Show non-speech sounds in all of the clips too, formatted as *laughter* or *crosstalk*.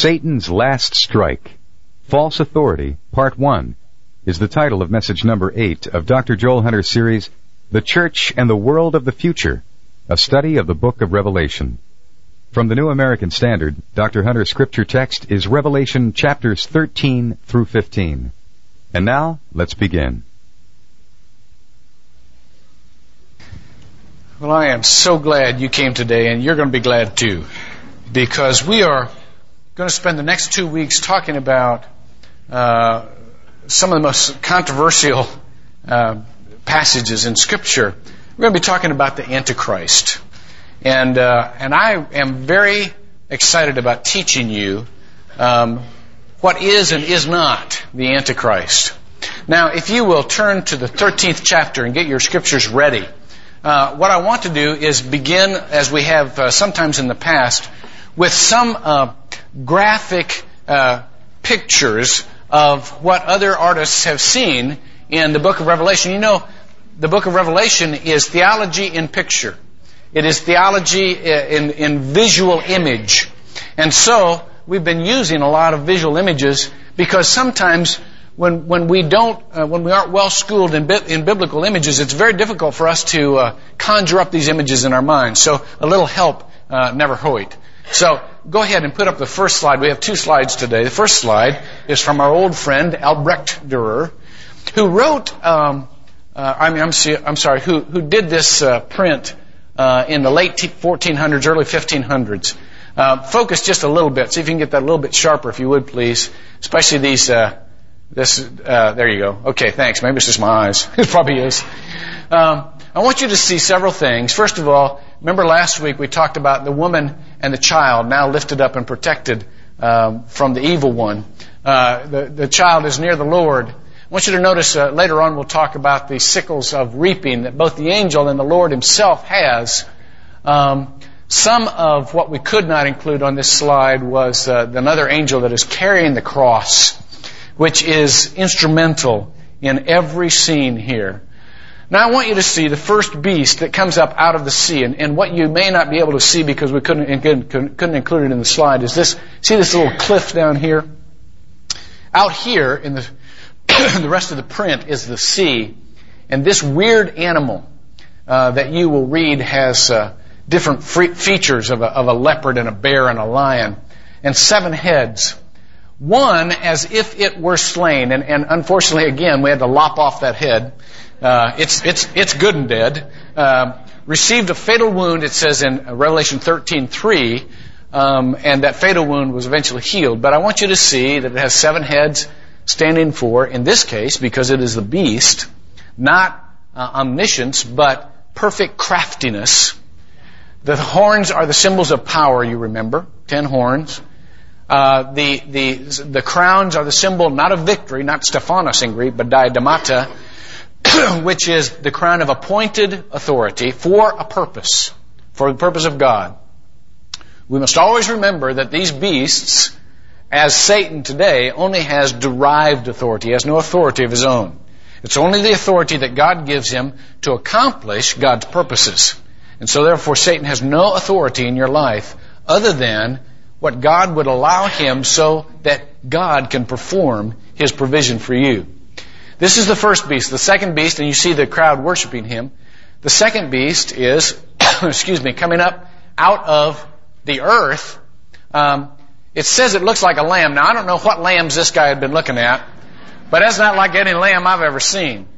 Satan's Last Strike False Authority, Part 1, is the title of message number 8 of Dr. Joel Hunter's series, The Church and the World of the Future, a study of the book of Revelation. From the New American Standard, Dr. Hunter's scripture text is Revelation chapters 13 through 15. And now, let's begin. Well, I am so glad you came today, and you're going to be glad too, because we are going to spend the next two weeks talking about uh, some of the most controversial uh, passages in Scripture. We're going to be talking about the Antichrist, and uh, and I am very excited about teaching you um, what is and is not the Antichrist. Now, if you will turn to the 13th chapter and get your scriptures ready. Uh, what I want to do is begin, as we have uh, sometimes in the past, with some uh, graphic uh, pictures of what other artists have seen in the book of Revelation. You know, the book of Revelation is theology in picture. It is theology uh, in, in visual image. And so, we've been using a lot of visual images because sometimes when, when we don't, uh, when we aren't well schooled in, bi- in biblical images, it's very difficult for us to uh, conjure up these images in our minds. So a little help uh, never hurt. So go ahead and put up the first slide. We have two slides today. The first slide is from our old friend Albrecht Dürer, who wrote, um, uh, I mean, I'm, I'm, sorry, who, who did this uh, print uh, in the late 1400s, early 1500s. Uh, focus just a little bit. See if you can get that a little bit sharper, if you would, please. Especially these uh, this, uh, there you go. Okay, thanks. Maybe it's just my eyes. *laughs* it probably is. Um, I want you to see several things. First of all, remember last week we talked about the woman and the child now lifted up and protected um, from the evil one. Uh, the, the child is near the Lord. I want you to notice uh, later on we'll talk about the sickles of reaping that both the angel and the Lord himself has. Um, some of what we could not include on this slide was uh, another angel that is carrying the cross which is instrumental in every scene here. Now I want you to see the first beast that comes up out of the sea, and, and what you may not be able to see because we couldn't, couldn't, include it in the slide is this, see this little cliff down here? Out here in the, *coughs* the rest of the print is the sea, and this weird animal uh, that you will read has uh, different features of a, of a leopard and a bear and a lion, and seven heads. One as if it were slain, and, and unfortunately, again, we had to lop off that head. Uh, it's it's it's good and dead. Uh, received a fatal wound. It says in Revelation 13:3, um, and that fatal wound was eventually healed. But I want you to see that it has seven heads, standing for, in this case, because it is the beast, not uh, omniscience, but perfect craftiness. The horns are the symbols of power. You remember, ten horns. Uh, the, the, the crowns are the symbol not of victory, not Stephanos in Greek, but diademata, *clears throat* which is the crown of appointed authority for a purpose, for the purpose of God. We must always remember that these beasts, as Satan today, only has derived authority. Has no authority of his own. It's only the authority that God gives him to accomplish God's purposes. And so therefore Satan has no authority in your life other than what God would allow him so that God can perform his provision for you. This is the first beast. The second beast, and you see the crowd worshiping him. The second beast is, *coughs* excuse me, coming up out of the earth. Um, it says it looks like a lamb. Now I don't know what lambs this guy had been looking at, but that's not like any lamb I've ever seen.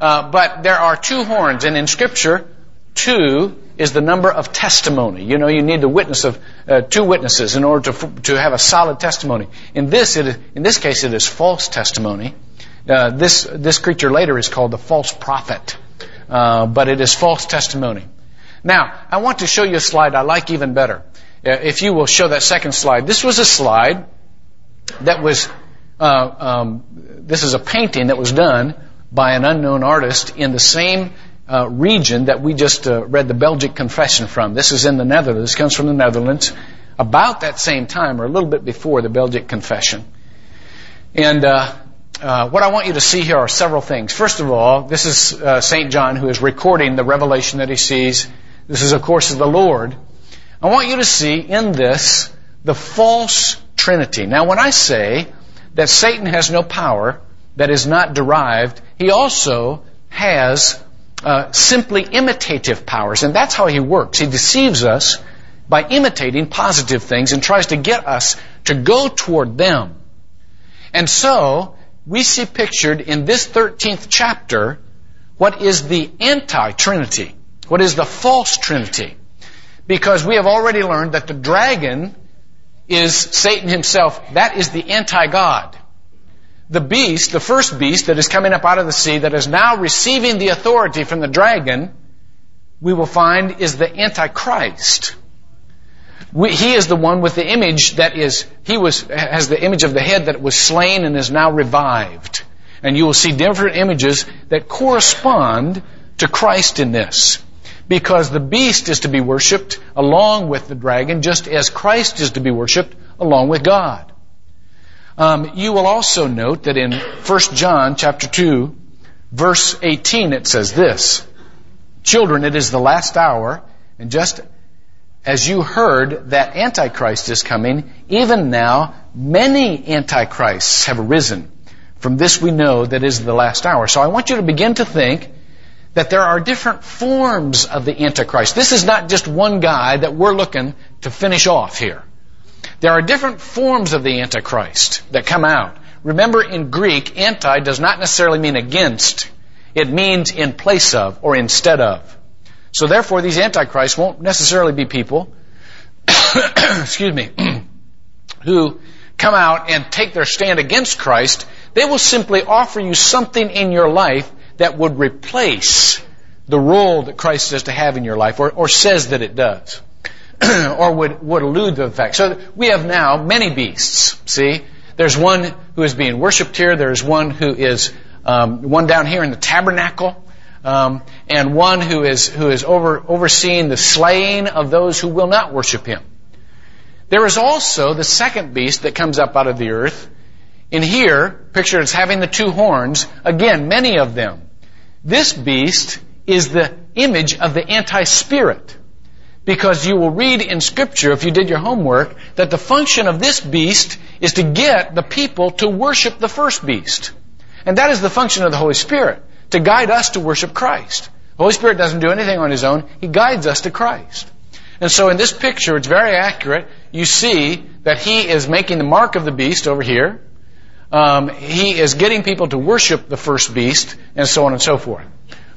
Uh, but there are two horns, and in Scripture, two is the number of testimony. You know, you need the witness of uh, two witnesses in order to to have a solid testimony. In this, in this case, it is false testimony. Uh, this this creature later is called the false prophet, uh, but it is false testimony. Now, I want to show you a slide I like even better. Uh, if you will show that second slide, this was a slide that was. Uh, um, this is a painting that was done by an unknown artist in the same uh, region that we just read the Belgic Confession from. This is in the Netherlands. This comes from the Netherlands. About that same time, or a little bit before the Belgic Confession. And uh, what I want you to see here are several things. First of all, this is uh, St. John who is recording the revelation that he sees. This is, of course, the Lord. I want you to see in this the false Trinity. Now, when I say that Satan has no power that is not derived, he also has uh, simply imitative powers, and that's how he works. He deceives us by imitating positive things and tries to get us to go toward them. And so, we see pictured in this 13th chapter what is the anti-Trinity, what is the false Trinity. Because we have already learned that the dragon is Satan himself. That is the anti-God. The beast, the first beast that is coming up out of the sea, that is now receiving the authority from the dragon, we will find is the antichrist. We, he is the one with the image that is, he was, has the image of the head that was slain and is now revived. And you will see different images that correspond to Christ in this. Because the beast is to be worshipped along with the dragon, just as Christ is to be worshipped along with God. Um, you will also note that in 1 John chapter 2, verse 18, it says this, Children, it is the last hour, and just as you heard that Antichrist is coming, even now many Antichrists have arisen. From this we know that is the last hour. So I want you to begin to think that there are different forms of the Antichrist. This is not just one guy that we're looking to finish off here. There are different forms of the Antichrist that come out. Remember in Greek, anti does not necessarily mean against. It means in place of or instead of. So therefore, these antichrists won't necessarily be people, *coughs* excuse me, *coughs* who come out and take their stand against Christ. They will simply offer you something in your life that would replace the role that Christ is to have in your life, or, or says that it does, *coughs* or would, would the fact. So we have now many beasts. See, there's one who is being worshipped here. There's one who is um, one down here in the tabernacle um, and one who is who is over, overseeing the slaying of those who will not worship him. There is also the second beast that comes up out of the earth. In here, pictured as having the two horns, again, many of them. This beast is the image of the anti-spirit. Because you will read in scripture, if you did your homework, that the function of this beast is to get the people to worship the first beast. And that is the function of the Holy Spirit to guide us to worship Christ. The Holy Spirit doesn't do anything on His own. He guides us to Christ. And so in this picture, it's very accurate. You see that He is making the mark of the beast over here. Um, he is getting people to worship the first beast, and so on and so forth.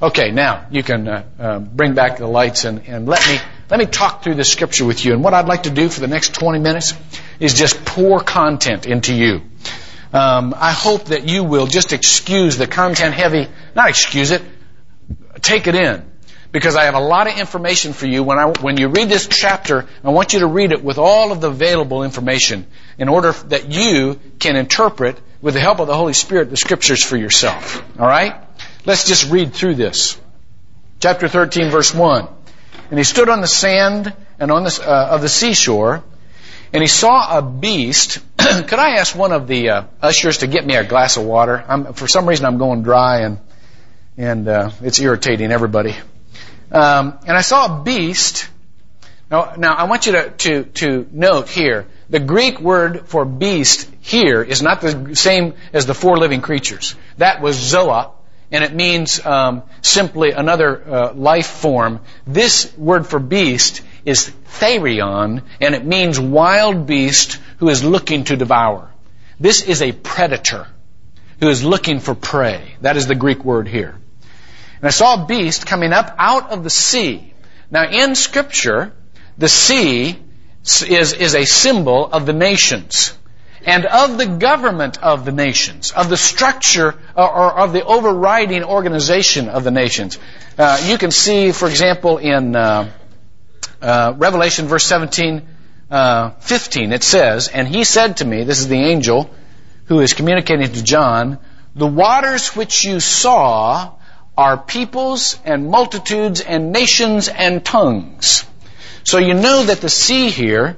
Okay, now you can uh, uh, bring back the lights and, and let me let me talk through the scripture with you. And what I'd like to do for the next 20 minutes is just pour content into you. Um, I hope that you will just excuse the content heavy, not excuse it, take it in. Because I have a lot of information for you. When, I, when you read this chapter, I want you to read it with all of the available information in order that you can interpret, with the help of the Holy Spirit, the scriptures for yourself. Alright? Let's just read through this. Chapter 13, verse 1. And he stood on the sand and on the, uh, of the seashore, and he saw a beast. *clears throat* Could I ask one of the uh, ushers to get me a glass of water? I'm, for some reason, I'm going dry and and uh, it's irritating everybody. Um, and I saw a beast. Now, now I want you to, to to note here the Greek word for beast here is not the same as the four living creatures. That was zoa, and it means um, simply another uh, life form. This word for beast is therion, and it means wild beast who is looking to devour. This is a predator who is looking for prey. That is the Greek word here. And I saw a beast coming up out of the sea. Now in scripture, the sea is, is a symbol of the nations and of the government of the nations, of the structure or, or of the overriding organization of the nations. Uh, you can see, for example, in uh, uh, Revelation verse 17, uh, 15, it says, And he said to me, this is the angel who is communicating to John, the waters which you saw are peoples and multitudes and nations and tongues. So you know that the sea here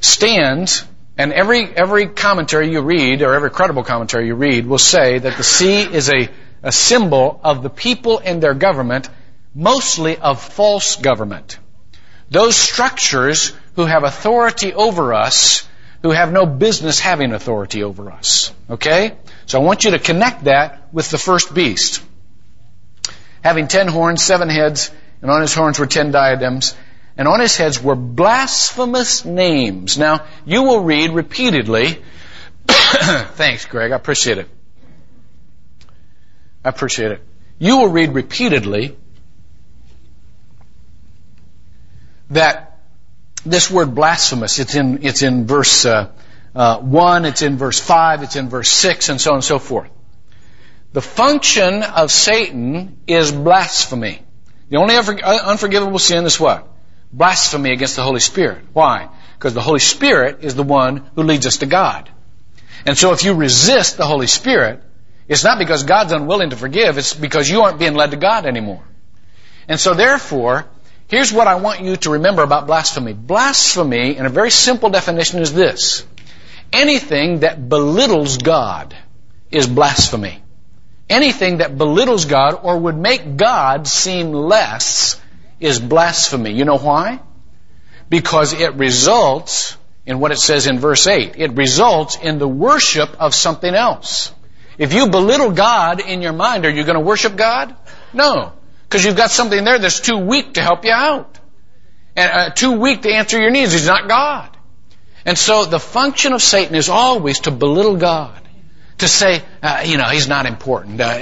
stands, and every, every commentary you read, or every credible commentary you read, will say that the sea is a, a symbol of the people and their government, mostly of false government. Those structures who have authority over us who have no business having authority over us. Okay? So I want you to connect that with the first beast. Having ten horns, seven heads, and on his horns were ten diadems, and on his heads were blasphemous names. Now, you will read repeatedly, *coughs* thanks Greg, I appreciate it. I appreciate it. You will read repeatedly that this word blasphemous, it's in, it's in verse uh, uh, 1, it's in verse 5, it's in verse 6, and so on and so forth. The function of Satan is blasphemy. The only unforgivable sin is what? Blasphemy against the Holy Spirit. Why? Because the Holy Spirit is the one who leads us to God. And so if you resist the Holy Spirit, it's not because God's unwilling to forgive, it's because you aren't being led to God anymore. And so therefore, here's what I want you to remember about blasphemy. Blasphemy, in a very simple definition, is this. Anything that belittles God is blasphemy. Anything that belittles God or would make God seem less is blasphemy. You know why? Because it results in what it says in verse 8. It results in the worship of something else. If you belittle God in your mind, are you going to worship God? No. Because you've got something there that's too weak to help you out. And uh, too weak to answer your needs. He's not God. And so the function of Satan is always to belittle God. To say, uh, you know, he's not important. Uh,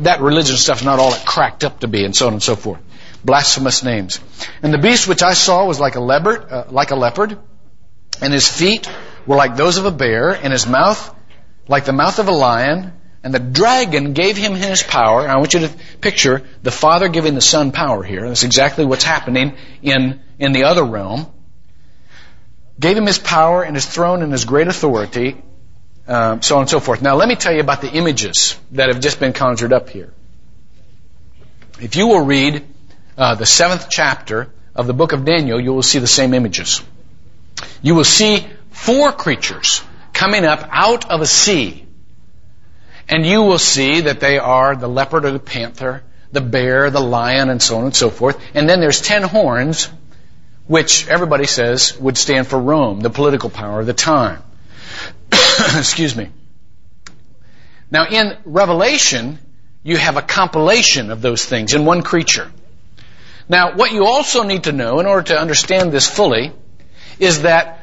that religion stuff's not all it cracked up to be, and so on and so forth. Blasphemous names. And the beast which I saw was like a leopard, uh, like a leopard, and his feet were like those of a bear, and his mouth like the mouth of a lion, and the dragon gave him his power. I want you to picture the Father giving the Son power here. That's exactly what's happening in, in the other realm. Gave him his power and his throne and his great authority, um, so on and so forth. Now, let me tell you about the images that have just been conjured up here. If you will read uh, the seventh chapter of the book of Daniel, you will see the same images. You will see four creatures coming up out of a sea. And you will see that they are the leopard or the panther, the bear, the lion, and so on and so forth. And then there's ten horns, which everybody says would stand for Rome, the political power of the time. *coughs* Excuse me. Now in Revelation, you have a compilation of those things in one creature. Now, what you also need to know in order to understand this fully is that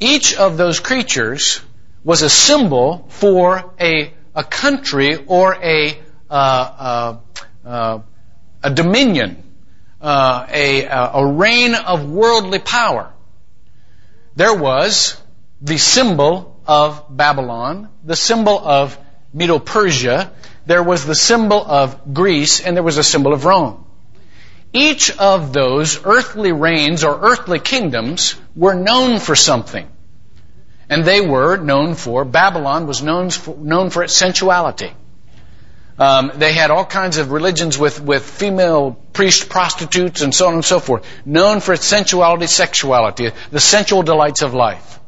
each of those creatures was a symbol for a, a country or a, uh, uh, uh, a dominion, uh, a, a reign of worldly power. There was the symbol of Babylon, the symbol of Medo-Persia, there was the symbol of Greece, and there was a symbol of Rome. Each of those earthly reigns or earthly kingdoms were known for something. And they were known for, Babylon was known for, known for its sensuality. Um, they had all kinds of religions with, with female priest prostitutes and so on and so forth, known for its sensuality, sexuality, the sensual delights of life.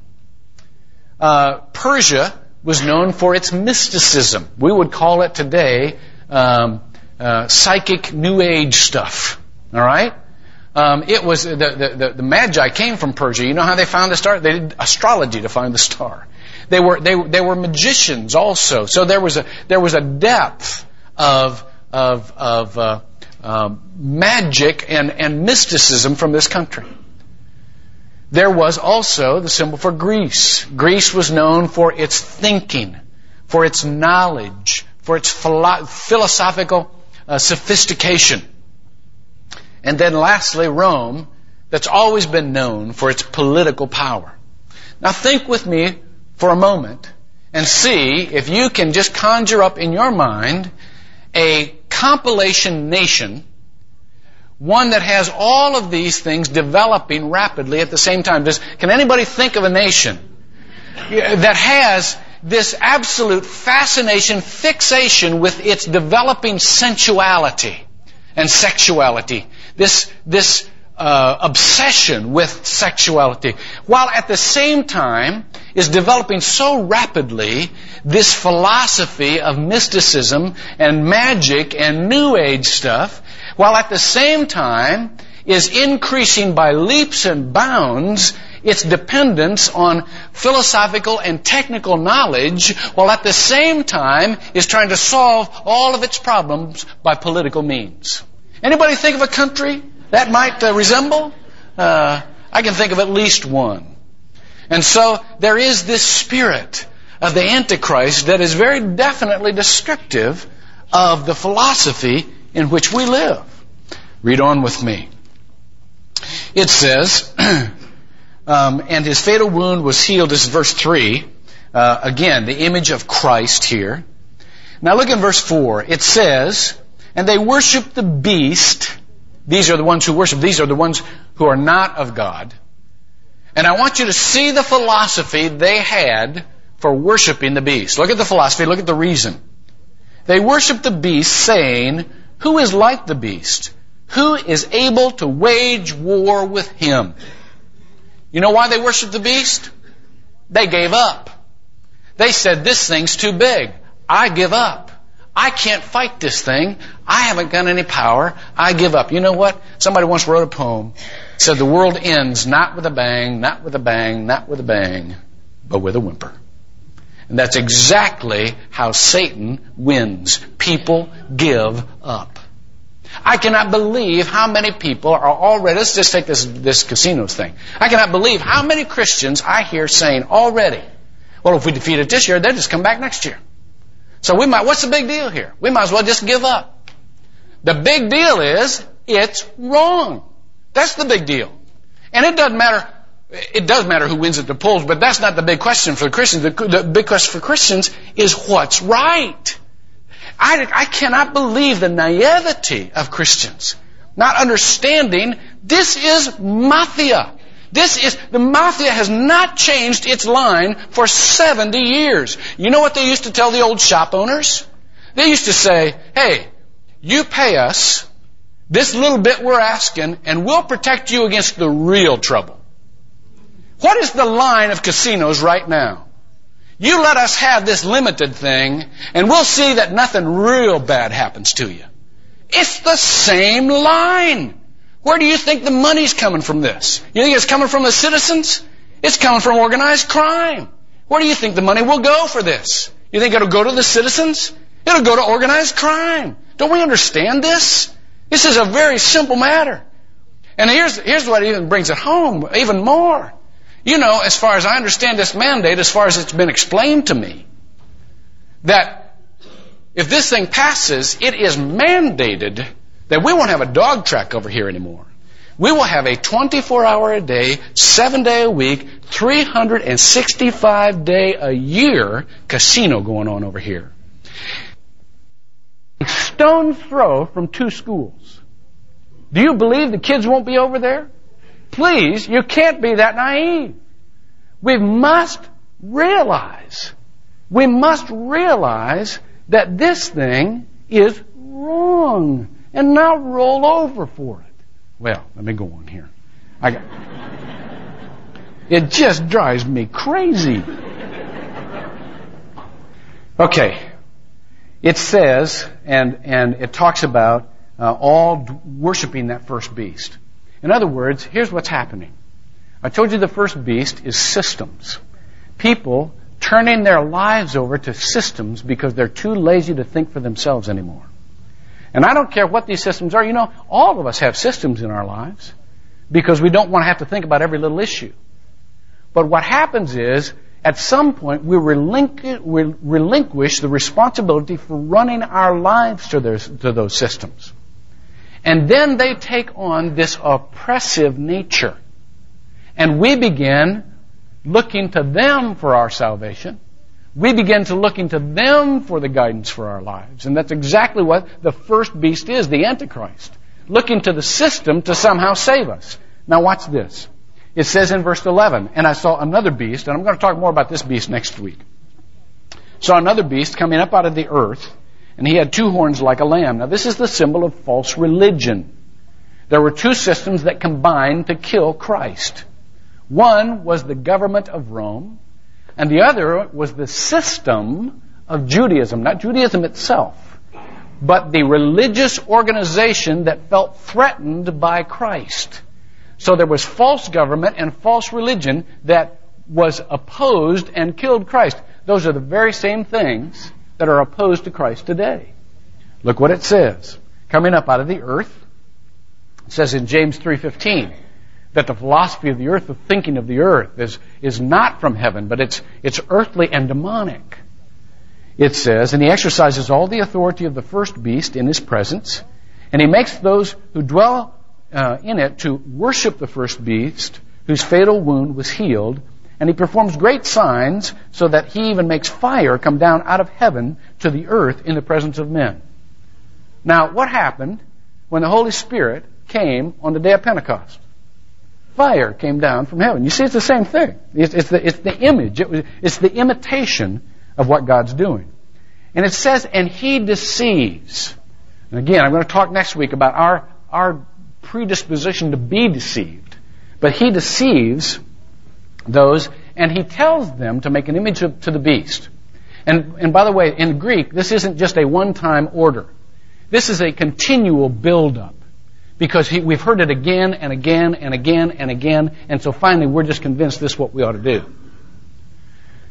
Uh, Persia was known for its mysticism. We would call it today um, uh, psychic New Age stuff. All right. Um, it was the, the, the, Magi came from Persia. You know how they found the star? They did astrology to find the star. They were they, they were magicians also. So there was a there was a depth of of of uh, uh, magic and and mysticism from this country. There was also the symbol for Greece. Greece was known for its thinking, for its knowledge, for its philo- philosophical uh, sophistication. And then lastly, Rome, that's always been known for its political power. Now think with me for a moment and see if you can just conjure up in your mind a compilation nation, one that has all of these things developing rapidly at the same time. Does, can anybody think of a nation that has this absolute fascination, fixation with its developing sensuality and sexuality this, this uh, obsession with sexuality, while at the same time is developing so rapidly this philosophy of mysticism and magic and New Age stuff, while at the same time is increasing by leaps and bounds its dependence on philosophical and technical knowledge, while at the same time is trying to solve all of its problems by political means. Anybody think of a country that might uh, resemble? Uh, I can think of at least one. And so there is this spirit of the Antichrist that is very definitely descriptive of the philosophy in which we live. Read on with me. It says, *clears throat* um, and his fatal wound was healed. This is verse 3. Uh, again, the image of Christ here. Now look in verse 4. It says, and they worship the beast. These are the ones who worship. These are the ones who are not of God. And I want you to see the philosophy they had for worshiping the beast. Look at the philosophy, look at the reason. They worship the beast saying, who is like the beast? Who is able to wage war with him? You know why they worship the beast? They gave up. They said, this thing's too big. I give up. I can't fight this thing. I haven't got any power. I give up. You know what? Somebody once wrote a poem. Said the world ends not with a bang, not with a bang, not with a bang, but with a whimper. And that's exactly how Satan wins. People give up. I cannot believe how many people are already, let's just take this, this casinos thing. I cannot believe how many Christians I hear saying already, well, if we defeat it this year, they'll just come back next year. So we might, what's the big deal here? We might as well just give up. The big deal is, it's wrong. That's the big deal. And it doesn't matter, it does matter who wins at the polls, but that's not the big question for Christians. The, the big question for Christians is what's right. I, I cannot believe the naivety of Christians. Not understanding this is mafia. This is, the mafia has not changed its line for 70 years. You know what they used to tell the old shop owners? They used to say, hey, you pay us this little bit we're asking and we'll protect you against the real trouble. What is the line of casinos right now? You let us have this limited thing and we'll see that nothing real bad happens to you. It's the same line. Where do you think the money's coming from this? You think it's coming from the citizens? It's coming from organized crime. Where do you think the money will go for this? You think it'll go to the citizens? It'll go to organized crime. Don't we understand this? This is a very simple matter. And here's, here's what even brings it home even more. You know, as far as I understand this mandate, as far as it's been explained to me, that if this thing passes, it is mandated that we won't have a dog track over here anymore. We will have a 24 hour a day, 7 day a week, 365 day a year casino going on over here. Stone's throw from two schools. Do you believe the kids won't be over there? Please, you can't be that naive. We must realize, we must realize that this thing is wrong and not roll over for it. Well, let me go on here. I got, *laughs* it just drives me crazy. Okay. It says, and, and it talks about uh, all worshiping that first beast. In other words, here's what's happening. I told you the first beast is systems. People turning their lives over to systems because they're too lazy to think for themselves anymore. And I don't care what these systems are. You know, all of us have systems in our lives because we don't want to have to think about every little issue. But what happens is, at some point, we relinquish the responsibility for running our lives to, those systems. And then they take on this oppressive nature. And we begin looking to them for our salvation we begin to look into them for the guidance for our lives. And that's exactly what the first beast is, the Antichrist. Looking to the system to somehow save us. Now watch this. It says in verse 11, and I saw another beast, and I'm going to talk more about this beast next week. Saw another beast coming up out of the earth, and he had two horns like a lamb. Now this is the symbol of false religion. There were two systems that combined to kill Christ. One was the government of Rome, and the other was the system of Judaism, not Judaism itself, but the religious organization that felt threatened by Christ. So there was false government and false religion that was opposed and killed Christ. Those are the very same things that are opposed to Christ today. Look what it says. Coming up out of the earth, it says in James 3.15 that the philosophy of the earth, the thinking of the earth is, is not from heaven, but it's, it's earthly and demonic. It says, and he exercises all the authority of the first beast in his presence, and he makes those who dwell uh, in it to worship the first beast, whose fatal wound was healed, and he performs great signs so that he even makes fire come down out of heaven to the earth in the presence of men. Now, what happened when the Holy Spirit came on the day of Pentecost? Fire came down from heaven. You see, it's the same thing. It's, it's the, it's the image. It it's the imitation of what God's doing. And it says, and he deceives. And again, I'm going to talk next week about our, our predisposition to be deceived. But he deceives those, and he tells them to make an image of, to the beast. And, and by the way, in Greek, this isn't just a one-time order. This is a continual build-up. Because he, we've heard it again and again and again and again, and so finally we're just convinced this is what we ought to do.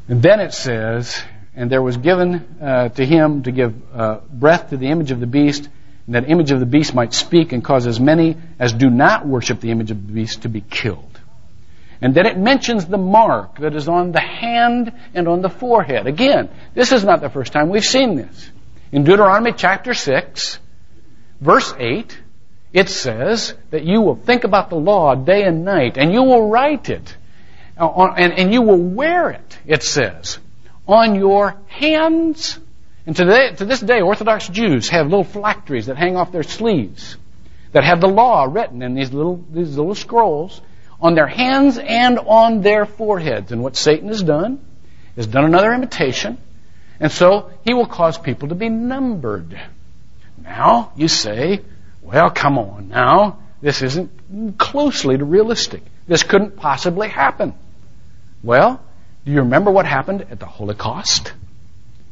And then it says, and there was given uh, to him to give uh, breath to the image of the beast, and that image of the beast might speak and cause as many as do not worship the image of the beast to be killed. And then it mentions the mark that is on the hand and on the forehead. Again, this is not the first time we've seen this. In Deuteronomy chapter 6, verse 8, it says that you will think about the law day and night, and you will write it, uh, and, and you will wear it, it says, on your hands. And today, to this day, Orthodox Jews have little phylacteries that hang off their sleeves that have the law written in these little, these little scrolls on their hands and on their foreheads. And what Satan has done is done another imitation. And so he will cause people to be numbered. Now, you say, well, come on now. This isn't closely to realistic. This couldn't possibly happen. Well, do you remember what happened at the Holocaust?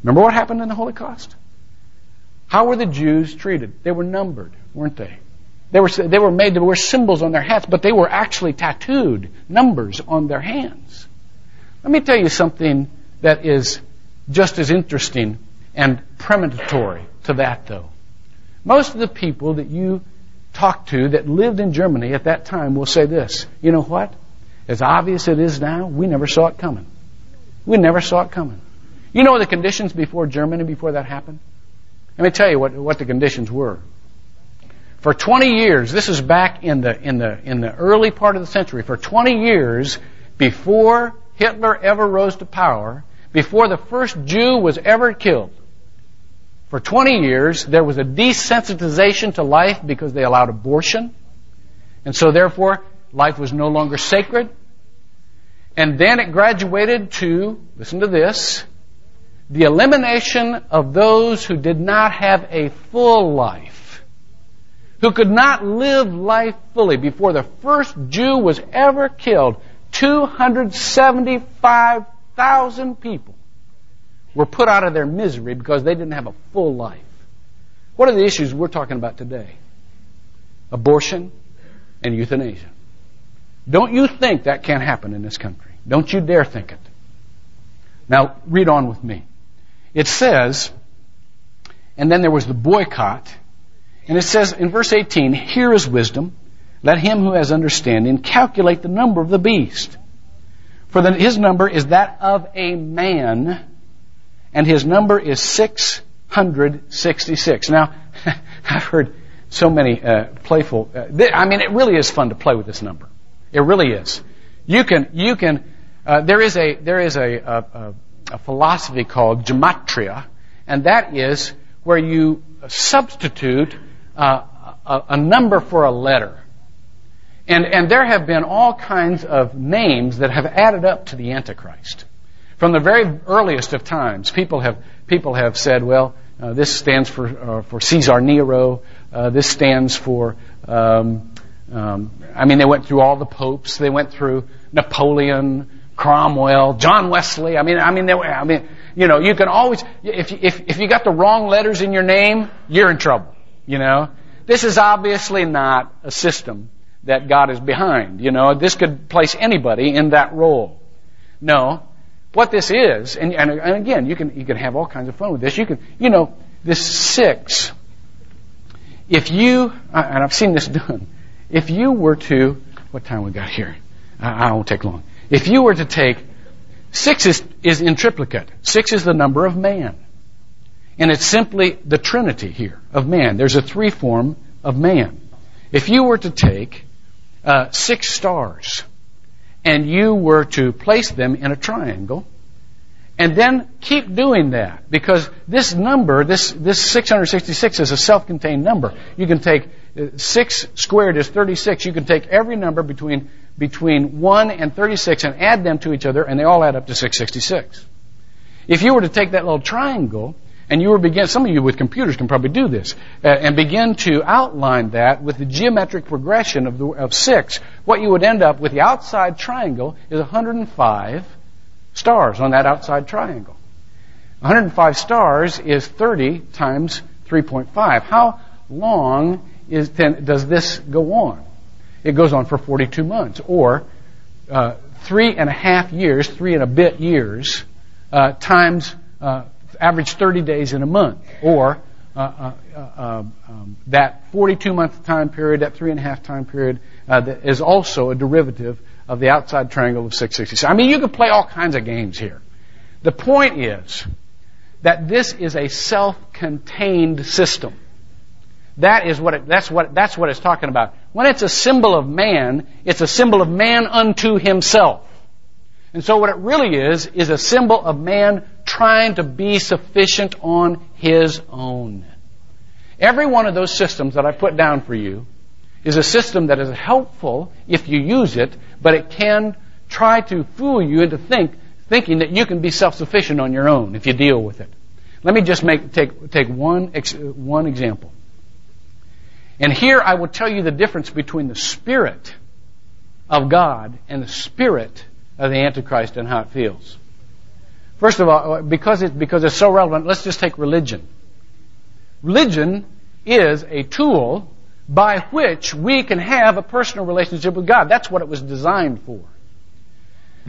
Remember what happened in the Holocaust? How were the Jews treated? They were numbered, weren't they? They were, they were made to wear symbols on their hats, but they were actually tattooed numbers on their hands. Let me tell you something that is just as interesting and premonitory to that, though. Most of the people that you talk to that lived in Germany at that time will say this You know what? As obvious as it is now, we never saw it coming. We never saw it coming. You know the conditions before Germany, before that happened? Let me tell you what, what the conditions were. For 20 years, this is back in the, in the, in the early part of the century, for 20 years before Hitler ever rose to power, before the first Jew was ever killed, for 20 years, there was a desensitization to life because they allowed abortion. And so therefore, life was no longer sacred. And then it graduated to, listen to this, the elimination of those who did not have a full life who could not live life fully before the first Jew was ever killed. 275,000 people were put out of their misery because they didn't have a full life. What are the issues we're talking about today? Abortion and euthanasia. Don't you think that can't happen in this country? Don't you dare think it. Now, read on with me. It says, and then there was the boycott and it says in verse 18, Here is wisdom. Let him who has understanding calculate the number of the beast. For his number is that of a man, and his number is 666. Now, *laughs* I've heard so many uh, playful. Uh, th- I mean, it really is fun to play with this number. It really is. You can, you can. Uh, there is a there is a, a, a philosophy called gematria, and that is where you substitute uh, a, number for a letter. And, and there have been all kinds of names that have added up to the Antichrist. From the very earliest of times, people have, people have said, well, uh, this stands for, uh, for Caesar Nero, uh, this stands for, um, um, I mean, they went through all the popes, they went through Napoleon, Cromwell, John Wesley. I mean, I mean, they, I mean, you know, you can always, if, if, if you got the wrong letters in your name, you're in trouble. You know, this is obviously not a system that God is behind. You know, this could place anybody in that role. No. What this is, and, and, and again, you can, you can have all kinds of fun with this. You can, you know, this six, if you, and I've seen this *laughs* done, if you were to, what time we got here? I, I won't take long. If you were to take, six is, is in triplicate. Six is the number of man. And it's simply the trinity here of man. There's a three form of man. If you were to take uh, six stars and you were to place them in a triangle, and then keep doing that because this number, this, this 666 is a self-contained number. You can take uh, 6 squared is 36. You can take every number between, between 1 and 36 and add them to each other and they all add up to 666. If you were to take that little triangle and you were begin, some of you with computers can probably do this, uh, and begin to outline that with the geometric progression of, the, of 6, what you would end up with the outside triangle is 105 stars on that outside triangle. 105 stars is 30 times 3.5. How long is, then, does this go on? It goes on for 42 months, or uh, three and a half years, three and a bit years, uh, times uh, average 30 days in a month, or uh, uh, uh, um, that 42 month time period, that three and a half time period, that is also a derivative of the outside triangle of 666. I mean, you could play all kinds of games here. The point is that this is a self-contained system. That is what it, that's what that's what it's talking about. When it's a symbol of man, it's a symbol of man unto himself. And so what it really is, is a symbol of man trying to be sufficient on his own. Every one of those systems that I put down for you is a system that is helpful if you use it, but it can try to fool you into think, thinking that you can be self-sufficient on your own if you deal with it. Let me just make, take, take one, one example. And here I will tell you the difference between the Spirit of God and the Spirit of the Antichrist and how it feels. First of all, because, it, because it's so relevant, let's just take religion. Religion is a tool by which we can have a personal relationship with God. That's what it was designed for.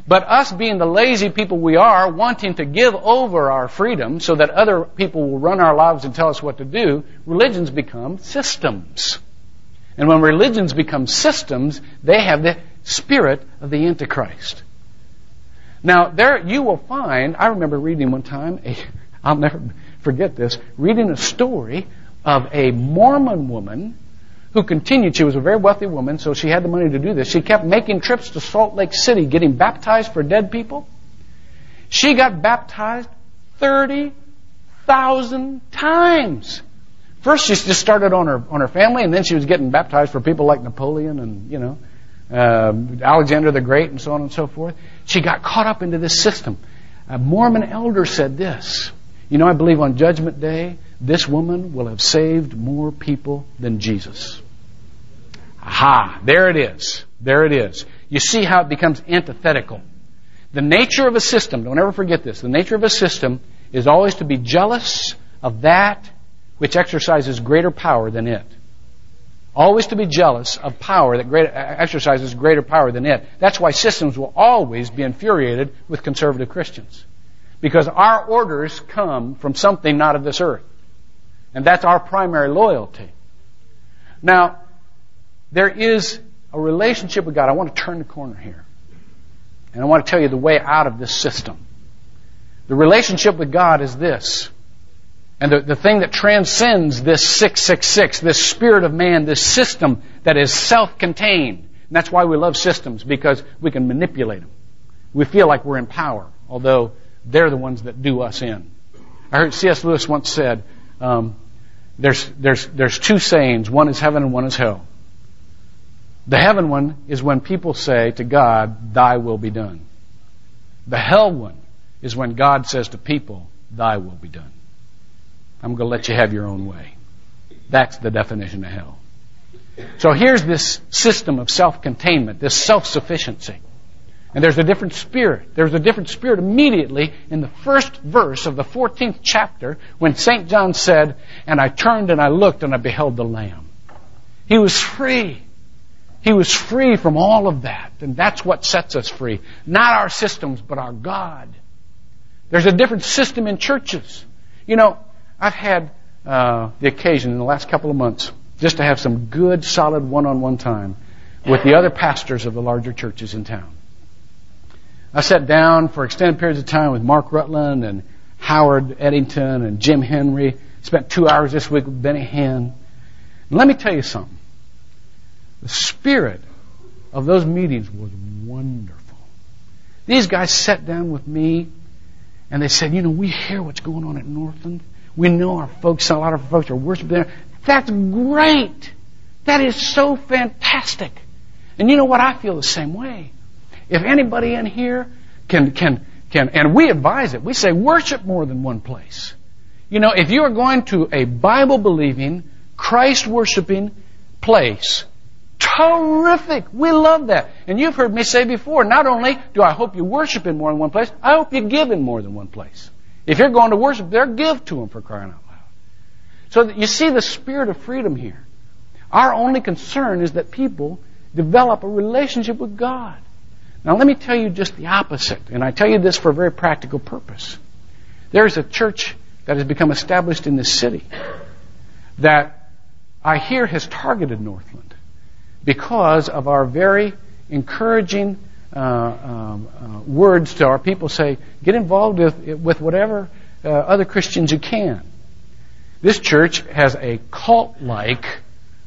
But us being the lazy people we are, wanting to give over our freedom so that other people will run our lives and tell us what to do, religions become systems. And when religions become systems, they have the spirit of the Antichrist. Now, there you will find, I remember reading one time, *laughs* I'll never forget this, reading a story of a Mormon woman who continued, she was a very wealthy woman, so she had the money to do this. She kept making trips to Salt Lake City, getting baptized for dead people. She got baptized 30,000 times. First, she just started on her, on her family, and then she was getting baptized for people like Napoleon and, you know, uh, Alexander the Great and so on and so forth. She got caught up into this system. A Mormon elder said this. You know, I believe on Judgment Day, this woman will have saved more people than Jesus. Aha, there it is. There it is. You see how it becomes antithetical. The nature of a system, don't ever forget this, the nature of a system is always to be jealous of that which exercises greater power than it. Always to be jealous of power that great, exercises greater power than it. That's why systems will always be infuriated with conservative Christians. Because our orders come from something not of this earth. And that's our primary loyalty. Now, there is a relationship with God. I want to turn the corner here. And I want to tell you the way out of this system. The relationship with God is this. And the, the thing that transcends this 666, this spirit of man, this system that is self-contained. And that's why we love systems, because we can manipulate them. We feel like we're in power, although they're the ones that do us in. I heard C.S. Lewis once said, um, there's, there's, there's two sayings. One is heaven and one is hell. The heaven one is when people say to God, thy will be done. The hell one is when God says to people, thy will be done. I'm going to let you have your own way. That's the definition of hell. So here's this system of self-containment, this self-sufficiency. And there's a different spirit. There's a different spirit immediately in the first verse of the 14th chapter when St. John said, And I turned and I looked and I beheld the Lamb. He was free. He was free from all of that. And that's what sets us free. Not our systems, but our God. There's a different system in churches. You know, I've had uh, the occasion in the last couple of months just to have some good, solid one-on-one time with the other pastors of the larger churches in town. I sat down for extended periods of time with Mark Rutland and Howard Edington and Jim Henry. Spent two hours this week with Benny Hinn. And let me tell you something. The spirit of those meetings was wonderful. These guys sat down with me and they said, you know, we hear what's going on at Northland. We know our folks, a lot of our folks are worshiping there. That's great. That is so fantastic. And you know what? I feel the same way. If anybody in here can, can, can, and we advise it, we say worship more than one place. You know, if you are going to a Bible believing, Christ worshiping place, Terrific. We love that. And you've heard me say before, not only do I hope you worship in more than one place, I hope you give in more than one place. If you're going to worship there, give to them for crying out loud. So you see the spirit of freedom here. Our only concern is that people develop a relationship with God. Now let me tell you just the opposite, and I tell you this for a very practical purpose. There's a church that has become established in this city that I hear has targeted Northland because of our very encouraging uh, um, uh, words to our people say, get involved with, with whatever uh, other Christians you can. This church has a cult like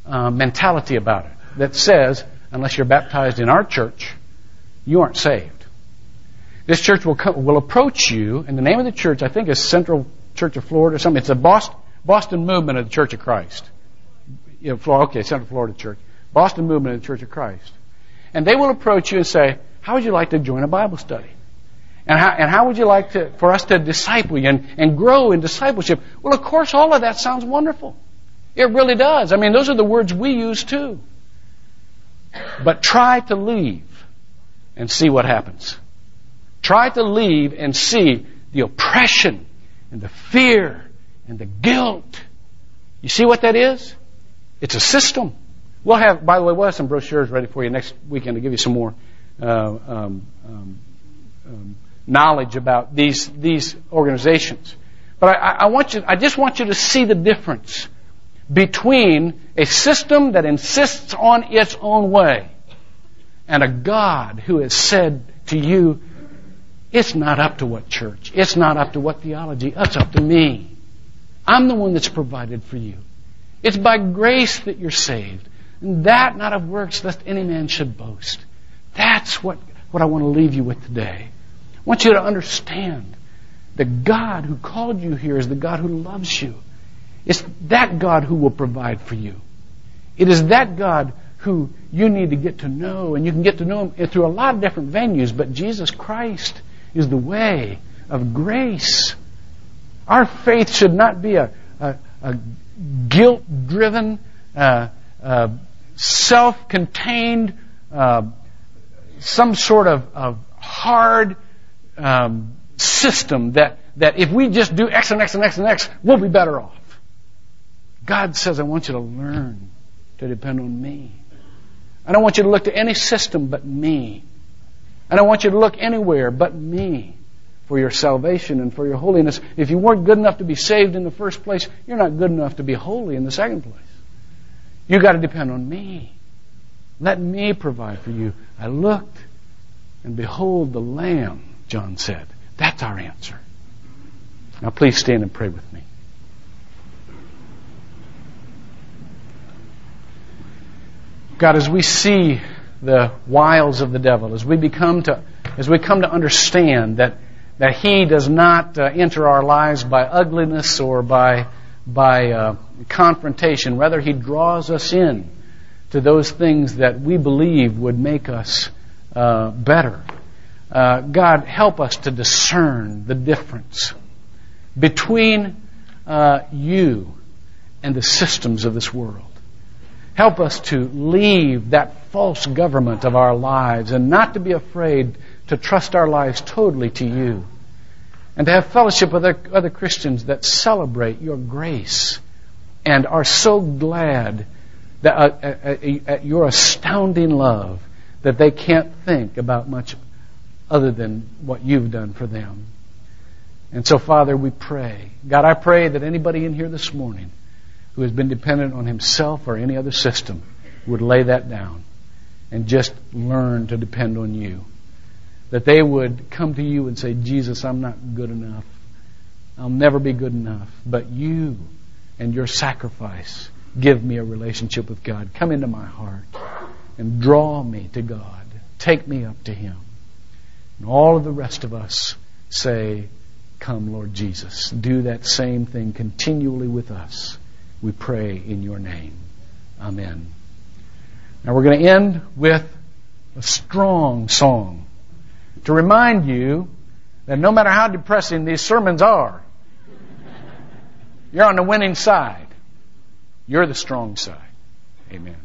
uh, mentality about it that says, unless you're baptized in our church, you aren't saved. This church will, will approach you, and the name of the church, I think, is Central Church of Florida or something. It's a Boston, Boston movement of the Church of Christ. You know, Florida, okay, Central Florida Church. Boston movement of the Church of Christ. And they will approach you and say, how would you like to join a Bible study? And how, and how would you like to, for us to disciple you and, and grow in discipleship? Well, of course, all of that sounds wonderful. It really does. I mean, those are the words we use too. But try to leave and see what happens. Try to leave and see the oppression and the fear and the guilt. You see what that is? It's a system. We'll have, by the way, we'll have some brochures ready for you next weekend to give you some more um, um, um, knowledge about these these organizations. But I, I want you, I just want you to see the difference between a system that insists on its own way and a God who has said to you, it's not up to what church, it's not up to what theology, it's up to me. I'm the one that's provided for you. It's by grace that you're saved. And that not of works, lest any man should boast. That's what, what I want to leave you with today. I want you to understand the God who called you here is the God who loves you. It's that God who will provide for you. It is that God who you need to get to know, and you can get to know Him through a lot of different venues, but Jesus Christ is the way of grace. Our faith should not be a, a, a guilt driven, uh, uh, self-contained, uh, some sort of, of hard um, system that, that if we just do X and X and X and X, we'll be better off. God says, I want you to learn to depend on me. I don't want you to look to any system but me. I don't want you to look anywhere but me for your salvation and for your holiness. If you weren't good enough to be saved in the first place, you're not good enough to be holy in the second place. You've got to depend on me. Let me provide for you. I looked, and behold the Lamb, John said. That's our answer. Now, please stand and pray with me. God, as we see the wiles of the devil, as we become to, as we come to understand that that he does not uh, enter our lives by ugliness or by by uh, confrontation. Rather, he draws us in to those things that we believe would make us uh, better. Uh, God, help us to discern the difference between uh, you and the systems of this world. Help us to leave that false government of our lives and not to be afraid to trust our lives totally to you and to have fellowship with other, other Christians that celebrate your grace and are so glad that, uh, uh, uh, your astounding love that they can't think about much other than what you've done for them. And so, Father, we pray. God, I pray that anybody in here this morning who has been dependent on himself or any other system would lay that down and just learn to depend on you. That they would come to you and say, Jesus, I'm not good enough. I'll never be good enough. But you and your sacrifice give me a relationship with God. Come into my heart and draw me to God. Take me up to Him. And all of the rest of us say, Come, Lord Jesus. Do that same thing continually with us. We pray in your name. Amen. Now we're going to end with a strong song to remind you that no matter how depressing these sermons are, you're on the winning side. You're the strong side. Amen.